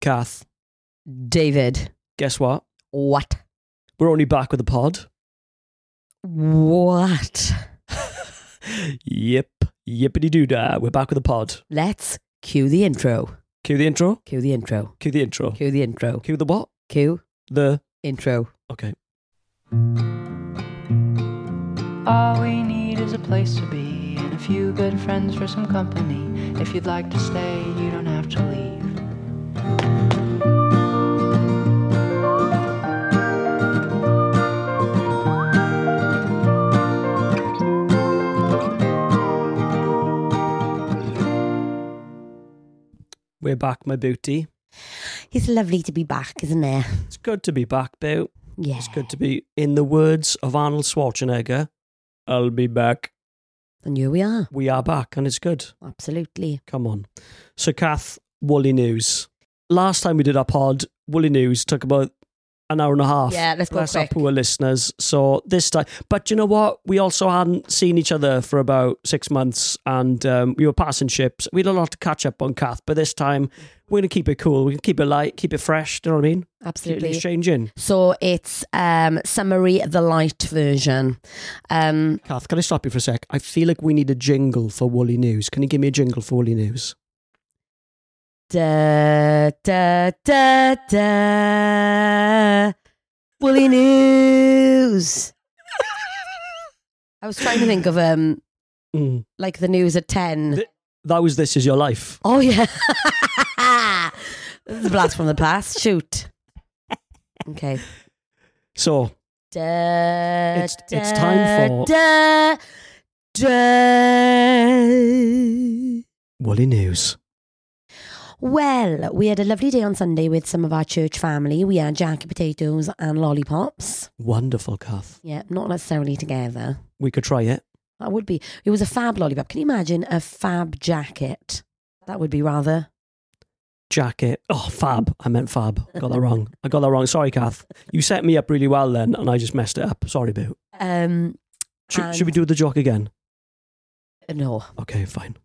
Cath, David. guess what? What? We're only back with the pod. What? yep. Yippity doo dah. We're back with the pod. Let's cue the intro. Cue the intro. Cue the intro. Cue the intro. Cue the intro. Cue the what? Cue The. intro. Okay. All we need is a place to be and a few good friends for some company. If you'd like to stay, you don't have to leave. We're back, my booty. It's lovely to be back, isn't it? It's good to be back, Bill. Yeah. It's good to be, in the words of Arnold Schwarzenegger, I'll be back. And here we are. We are back, and it's good. Absolutely. Come on. So, Cath, Woolly News. Last time we did our pod, Woolly News took about an hour and a half. Yeah, let's go Bless our quick. poor listeners. So this time, but you know what? We also hadn't seen each other for about six months, and um, we were passing ships. We had a lot to catch up on, Cath. But this time, we're gonna keep it cool. We can keep it light, keep it fresh. Do you know what I mean? Keep Absolutely. things changing. So it's um summary the light version. Um Cath, can I stop you for a sec? I feel like we need a jingle for Woolly News. Can you give me a jingle for Woolly News? Da da da da Woolly News. I was trying to think of um Mm. like the news at ten. Th- That was This Is Your Life. Oh yeah. a blast from the past. Shoot. Okay. So Da, It's- it's time for- da, da. Woolly News. Well, we had a lovely day on Sunday with some of our church family. We had jacket potatoes and lollipops. Wonderful, Cath. Yeah, not necessarily together. We could try it. That would be. It was a fab lollipop. Can you imagine a fab jacket? That would be rather. jacket. Oh, fab. I meant fab. I got that wrong. I got that wrong. Sorry, Cath. You set me up really well then, and I just messed it up. Sorry, Boo. Um, Should, should we do the joke again? no. Okay, fine.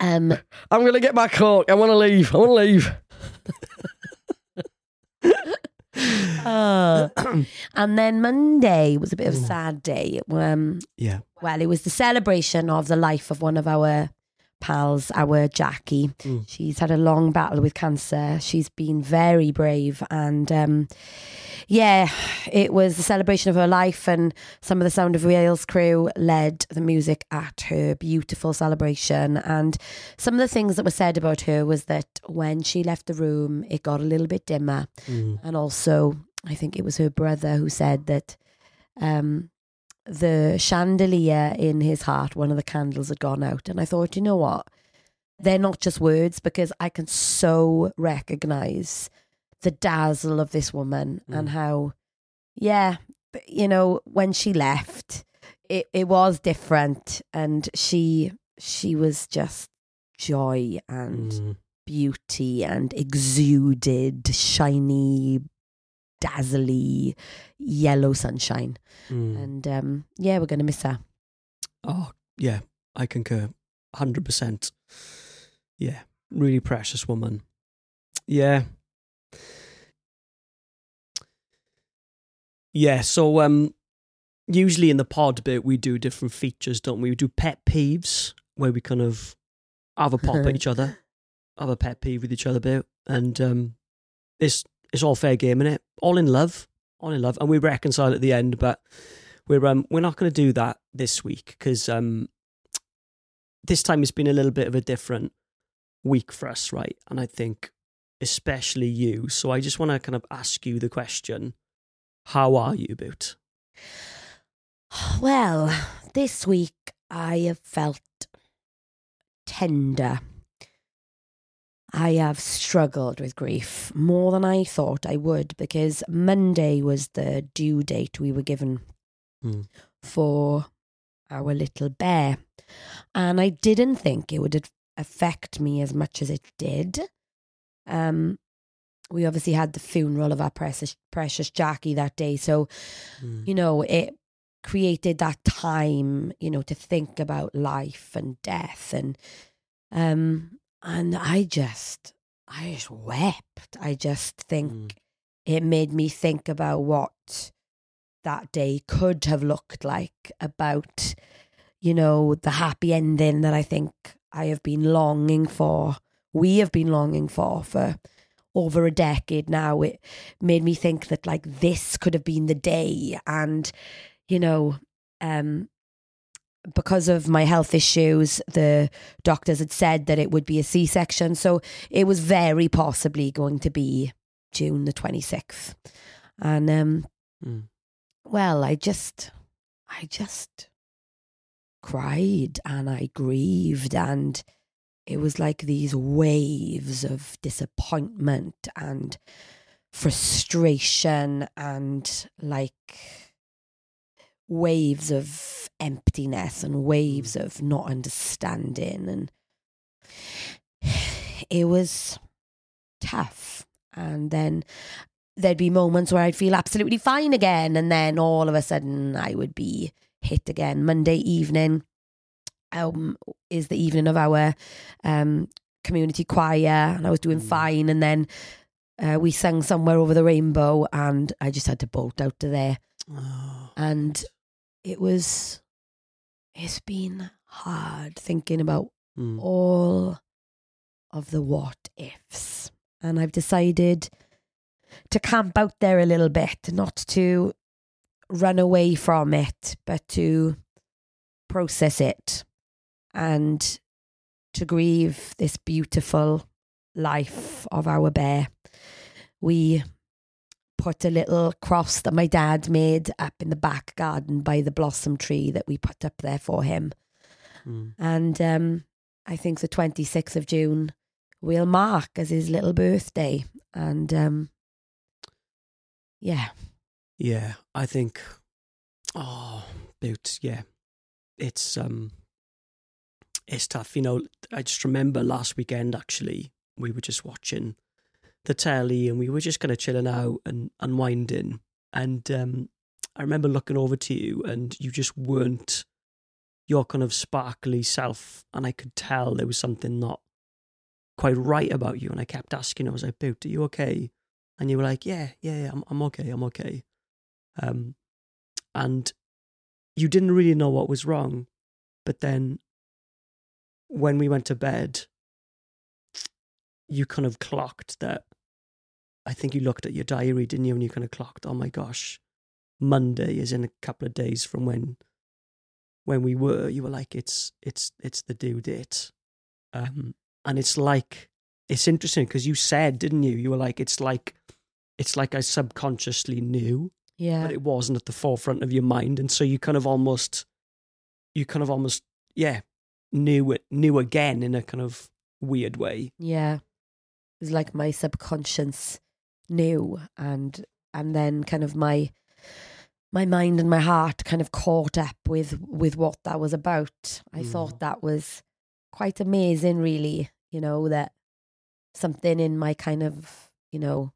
Um, I'm going to get my coat. I want to leave. I want to leave. uh, and then Monday was a bit of a Mm. sad day. Um, yeah. well, it was the celebration of the life of one of our pals, our Jackie. Mm. She's had a long battle with cancer. She's been very brave, and um, yeah, it was the celebration of her life. And some of the Sound of Wales crew led the music at her beautiful celebration. And some of the things that were said about her was that when she left the room, it got a little bit dimmer. Mm. And also, I think it was her brother who said that um, the chandelier in his heart, one of the candles had gone out. And I thought, you know what? They're not just words because I can so recognize the dazzle of this woman and Mm. how, yeah, you know, when she left, it, it was different. And she, she was just joy and Mm. beauty and exuded shiny dazzly yellow sunshine Mm. and um yeah we're gonna miss her Oh, yeah. I concur. 100%. Yeah. Really precious woman. Yeah. Yeah, so um usually in the pod bit we do different features, don't we? We do pet peeves where we kind of have a pop at each other, have a pet peeve with each other bit, and um it's it's all fair game in it, all in love, all in love, and we reconcile at the end. But we're um we're not going to do that this week because um this time it's been a little bit of a different week for us, right? And I think especially you. So I just want to kind of ask you the question: How are you, Boot? well this week i have felt tender i have struggled with grief more than i thought i would because monday was the due date we were given Hmm. for our little bear and i didn't think it would affect me as much as it did um we obviously had the funeral of our precious precious jackie that day so Mm. you know, it created that time, you know, to think about life and death and um and I just I just wept. I just think Mm. it made me think about what that day could have looked like, about, you know, the happy ending that I think I have been longing for. We have been longing for for over a decade now. It made me think that like this could have been the day. And, you know, um, because of my health issues, the doctors had said that it would be a C section. So it was very possibly going to be June the 26th. And, um, Mm. well, I just, I just cried and I grieved and it was like these waves of disappointment and frustration and like waves of emptiness and waves of not understanding. And it was tough. And then there'd be moments where I'd feel absolutely fine again. And then all of a sudden I would be hit again. Monday evening um is the evening of our um community choir and I was doing Mm. fine. And then uh, we sang somewhere over the rainbow and I just had to bolt out of there. Oh, and it was it's been hard thinking about mm. all of the what ifs. And I've decided to camp out there a little bit, not to run away from it, but to process it and to grieve this beautiful life of our bear. We put a little cross that my dad made up in the back garden by the blossom tree that we put up there for him. Mm. And um, I think the 26th of June we'll mark as his little birthday. And um, yeah, Yeah, I think. Oh, but yeah, it's um, it's tough. You know, I just remember last weekend actually we were just watching the telly and we were just kind of chilling out and unwinding. And um, I remember looking over to you and you just weren't your kind of sparkly self, and I could tell there was something not quite right about you. And I kept asking, I was like, "Boot, are you okay?" And you were like, "Yeah, yeah, yeah I'm, I'm okay, I'm okay." Um, and you didn't really know what was wrong, but then when we went to bed, you kind of clocked that. I think you looked at your diary, didn't you? And you kind of clocked, "Oh my gosh, Monday is in a couple of days from when." When we were, you were like, "It's it's it's the due date," um, and it's like it's interesting because you said, didn't you? You were like, "It's like." It's like I subconsciously knew, yeah, but it wasn't at the forefront of your mind and so you kind of almost you kind of almost yeah knew it knew again in a kind of weird way yeah. it's like my subconscious knew, and and then kind of my my mind and my heart kind of caught up with with what that was about. I Mm. thought that was quite amazing, really. You know that something in my kind of you know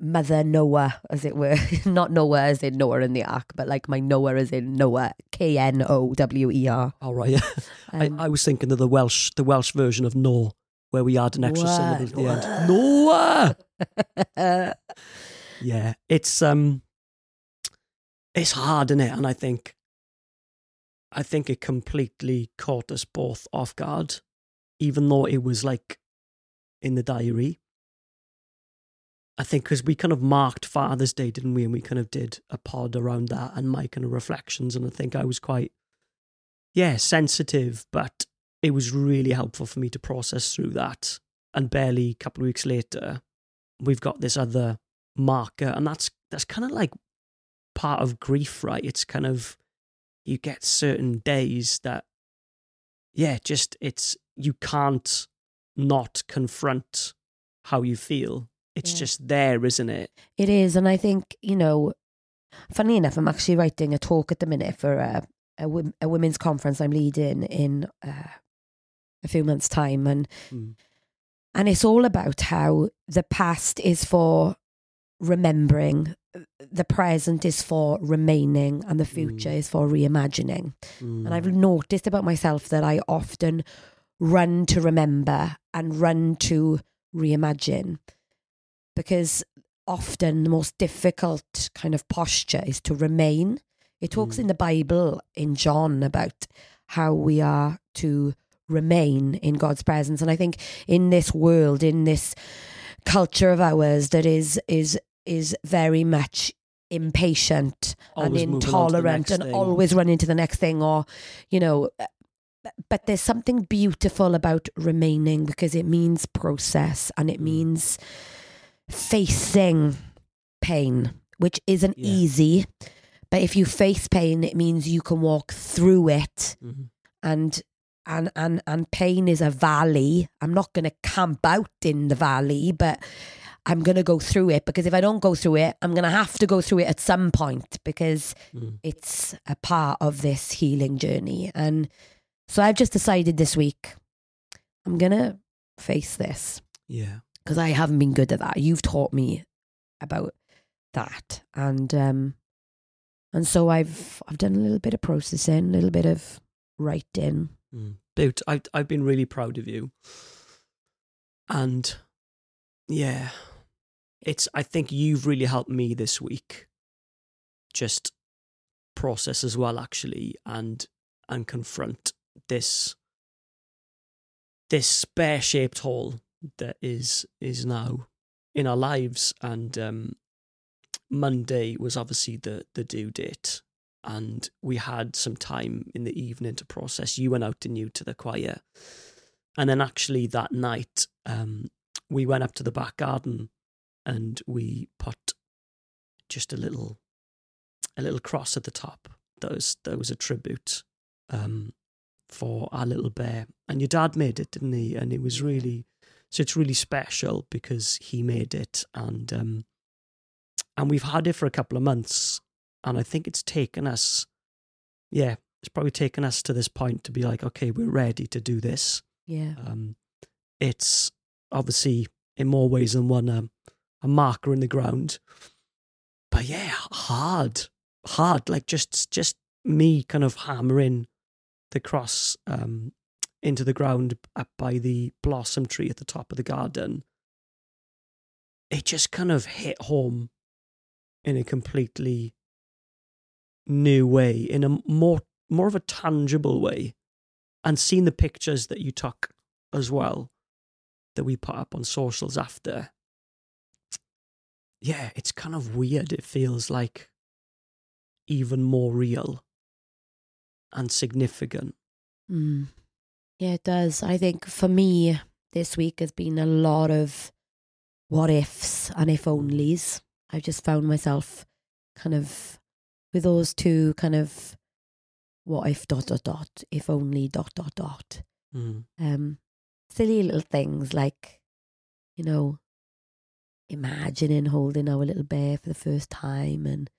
mother Noah, as it were, not Noah as in Noah in the ark, but like my Noah as in Noah, K N O W E R. all right yeah Um, I, I was thinking of the welsh the welsh version of no where we add an extra syllable at the end noah yeah it's um it's hard isn't it and i think i think it completely caught us both off guard even though it was like in the diary. I think because we kind of marked father's day didn't we? And we kind of did a pod around that and my kind of reflections and i think i was quite yeah sensitive but it was really helpful for me to process through that. And barely a couple of weeks later we've got this other marker and that's that's kind of like part of grief right it's kind of you get certain days that yeah just it's you can't not confront how you feel it's Yeah. just there isn't it It is, and I think you know. Funny enough, I'm actually writing a talk at the minute for a a, a women's conference I'm leading in uh, a few months' time, and Mm. And it's all about how the past is for remembering, the present is for remaining, and the future Mm. is for reimagining. Mm. And I've noticed about myself that I often run to remember and run to reimagine. Because often the most difficult kind of posture is to remain. It talks Mm. in the Bible in John about how we are to remain in God's presence. And I think in this world, in this culture of ours that is is is very much impatient Always and moving on to the intolerant and thing. always running to the next thing or you know but there's something beautiful about remaining because it means process and it Mm. means facing pain which isn't Yeah. easy but if you face pain it means you can walk through it Mhm. and and and and pain is a valley. I'm not going to camp out in the valley but i'm going to go through it because if i don't go through it i'm going to have to go through it at some point because Mm. it's a part of this healing journey. And so i've just decided this week i'm going to face this. Yeah. because i haven't been good at that. You've taught me about that. And um and so i've i've done a little bit of processing a little bit of writing Mm. Boot, I've I've been really proud of you, and yeah, it's. I think you've really helped me this week. Just process as well, actually, and and confront this this pear shaped hole that is is now in our lives, and um, Monday was obviously the the due date and we had some time in the evening to process. You went out and you to the choir, and then actually that night, um, we went up to the back garden, and we put just a little, a little cross at the top. That was that was a tribute, um, for our little bear. And your dad made it, didn't he? And it was really, so it's really special because he made it, and um, and we've had it for a couple of months and I think it's taken us, yeah, it's probably taken us to this point to be like, okay, we're ready to do this. yeah Um, it's obviously in more ways than one um, a marker in the ground, but yeah, hard, hard. Like just just me kind of hammering the cross um, into the ground up by the blossom tree at the top of the garden. It just kind of hit home in a completely new way, in a more more of a tangible way, and seeing the pictures that you took as well that we put up on socials after. Yeah, it's kind of weird. It feels like even more real and significant. Mm. Yeah, it does. I think for me, this week has been a lot of what ifs and if onlys. I've just found myself kind of with those two kind of what if dot dot dot, if only dot dot dot. Mm. Um, silly little things like, you know, imagining holding our little bear for the first time and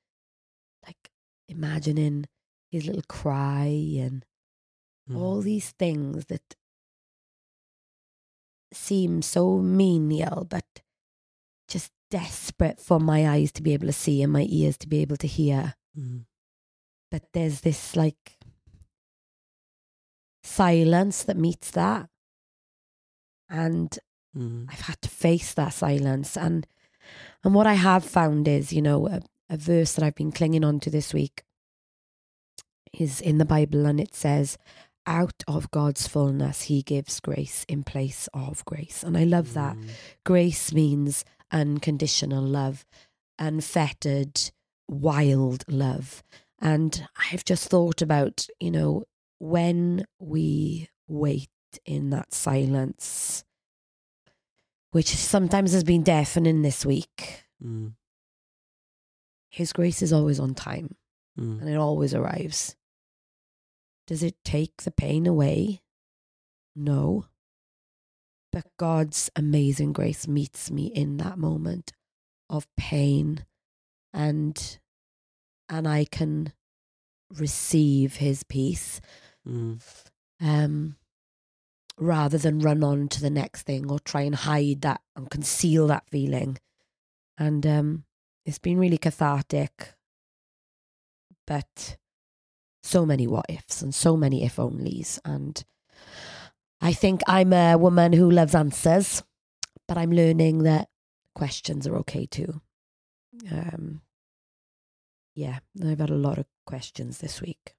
like imagining his little cry and Mm. all these things that seem so menial but just desperate for my eyes to be able to see and my ears to be able to hear Mm. but there's this like silence that meets that and Mm. I've had to face that silence and and what I have found is you know a, a verse that I've been clinging on to this week is in the Bible and it says out of God's fullness he gives grace in place of grace and I love that Mm. grace means unconditional love unfettered wild love and I've just thought about you know when we wait in that silence which sometimes has been deafening this week Mm. his grace is always on time Mm. and it always arrives. Does it take the pain away? No. But God's amazing grace meets me in that moment of pain and and I can receive his peace Mm. um rather than run on to the next thing or try and hide that and conceal that feeling. And um it's been really cathartic but so many what ifs and so many if onlys and I think I'm a woman who loves answers, but I'm learning that questions are okay too. Um, yeah, I've had a lot of questions this week.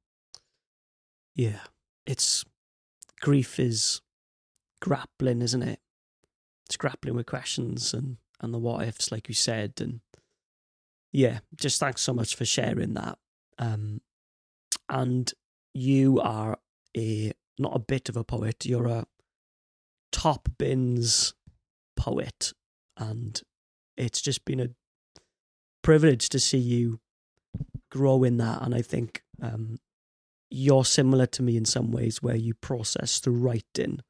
Yeah, it's grief is grappling, isn't it? It's grappling with questions and and the what ifs, like you said, and yeah, just thanks so much for sharing that. Um, and you are a not a bit of a poet. You're a top bins poet, and it's just been a privilege to see you grow in that. And I think um, you're similar to me in some ways, where you process through writing,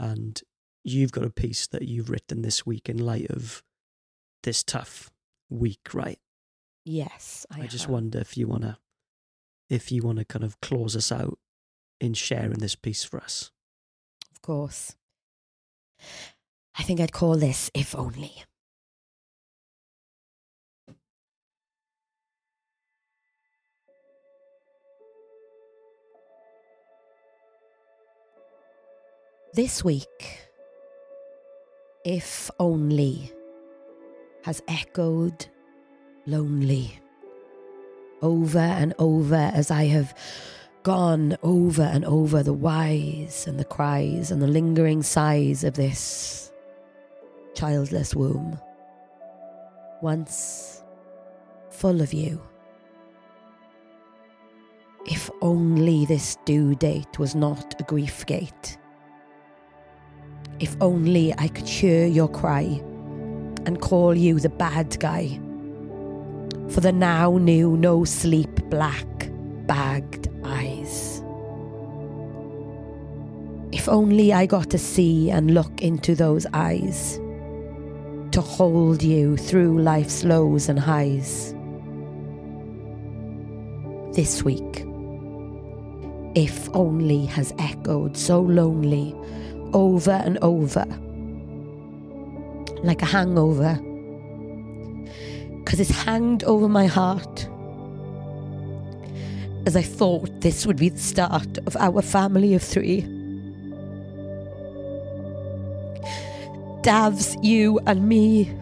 and you've got a piece that you've written this week in light of this tough week, right? Yes, I, I, just wonder if you wanna if you wanna kind of close us out in sharing this piece for us. Of course. I think I'd call this If Only. This week, If Only has echoed lonely over and over as I have gone over and over the whys and the cries and the lingering sighs of this childless womb. Once full of you. If only this due date was not a grief gate. If only I could hear your cry and call you the bad guy for the now new no sleep black bagged eyes. If only I got to see and look into those eyes, to hold you through life's lows and highs. This week, if only has echoed so lonely over and over, like a hangover because it's hanged over my heart. As I thought this would be the start of our family of three. Davs, you and me,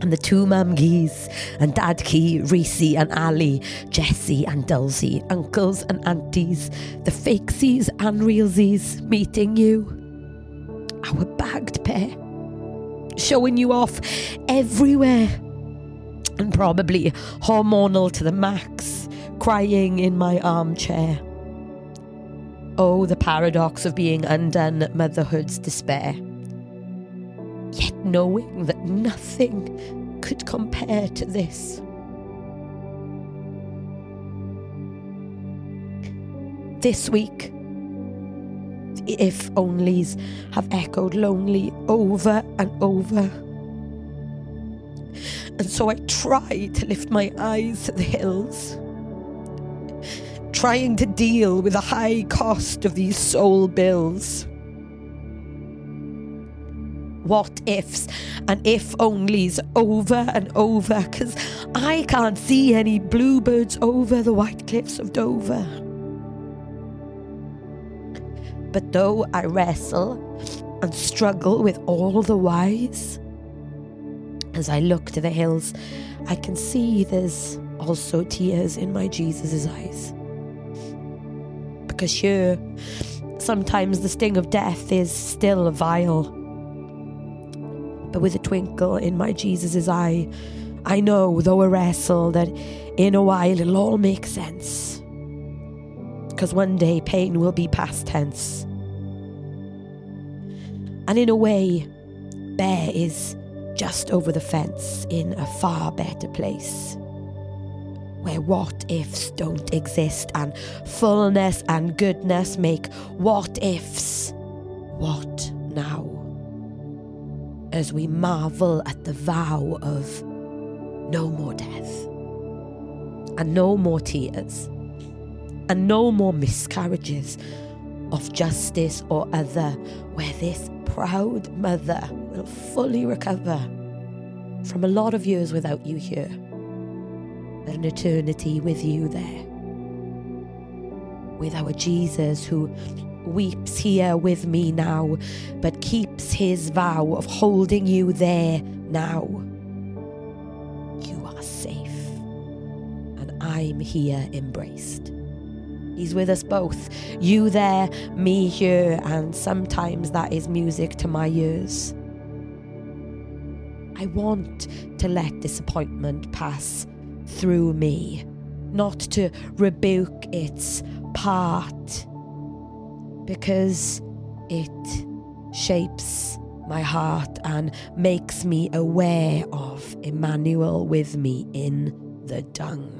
and the two Mamgees, and Dad Key, Reese and Ali, Jessie and Dulcie, uncles and aunties, the fakesies and realsies meeting you. Our bagged pair, showing you off everywhere and probably hormonal to the max, crying in my armchair. Oh, the paradox of being undone motherhood's despair. Yet knowing that nothing could compare to this. This week, if onlys have echoed lonely over and over. And so I try to lift my eyes to the hills, trying to deal with the high cost of these soul bills. What ifs and if onlys over and over, because I can't see any bluebirds over the white cliffs of Dover. But though I wrestle and struggle with all the whys, as I look to the hills, I can see there's also tears in my Jesus' eyes. Because sure, sometimes the sting of death is still vile. But with a twinkle in my Jesus' eye, I know, though a wrestle, that in a while it'll all make sense. Because one day pain will be past tense. And in a way, Bear is just over the fence in a far better place. Where what ifs don't exist and fullness and goodness make what ifs what now. As we marvel at the vow of no more death, and no more tears, and no more miscarriages of justice or other, where this proud mother will fully recover from a lot of years without you here, but an eternity with you there. With our Jesus who weeps here with me now, but keeps his vow of holding you there now. You are safe, and I'm here embraced. He's with us both, you there, me here, and sometimes that is music to my ears. I want to let disappointment pass through me, not to rebuke its part, because it shapes my heart and makes me aware of Emmanuel with me in the dung.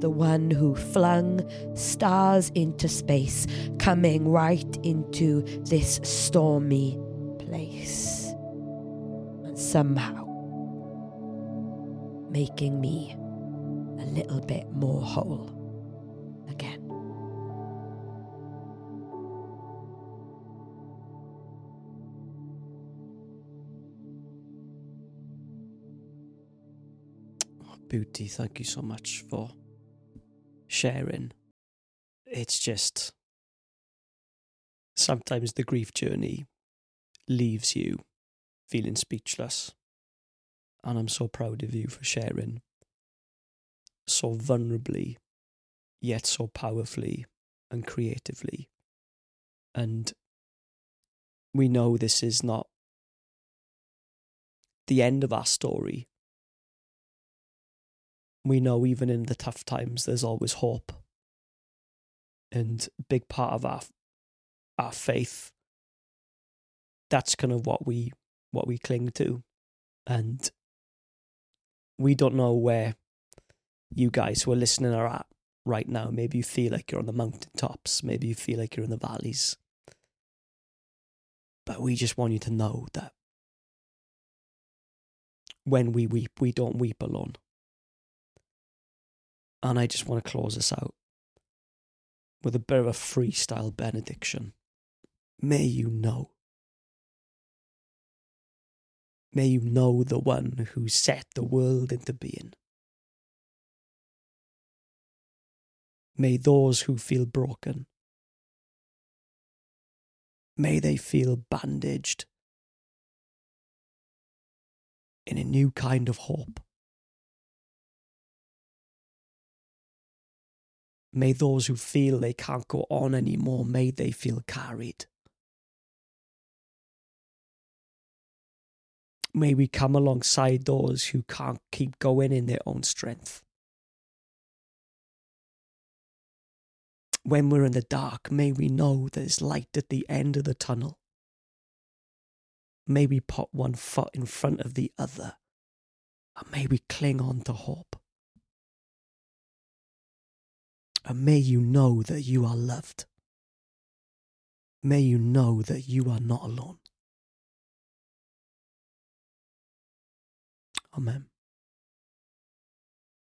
The one who flung stars into space, coming right into this stormy place. And somehow making me a little bit more whole Booty, thank you so much for sharing. It's just sometimes the grief journey leaves you feeling speechless. And I'm so proud of you for sharing so vulnerably, yet so powerfully and creatively. And we know this is not the end of our story. We know even in the tough times, there's always hope. And big part of our our faith, that's kind of what we what we cling to. And we don't know where you guys who are listening are at right now. Maybe you feel like you're on the mountain tops. Maybe you feel like you're in the valleys. But we just want you to know that when we weep, we don't weep alone. And I just want to close us out with a bit of a freestyle benediction. May you know. May you know the one who set the world into being. May those who feel broken, may they feel bandaged in a new kind of hope. May those who feel they can't go on anymore, may they feel carried. May we come alongside those who can't keep going in their own strength. When we're in the dark, may we know there's light at the end of the tunnel. May we put one foot in front of the other, and may we cling on to hope. And may you know that you are loved. May you know that you are not alone. Amen.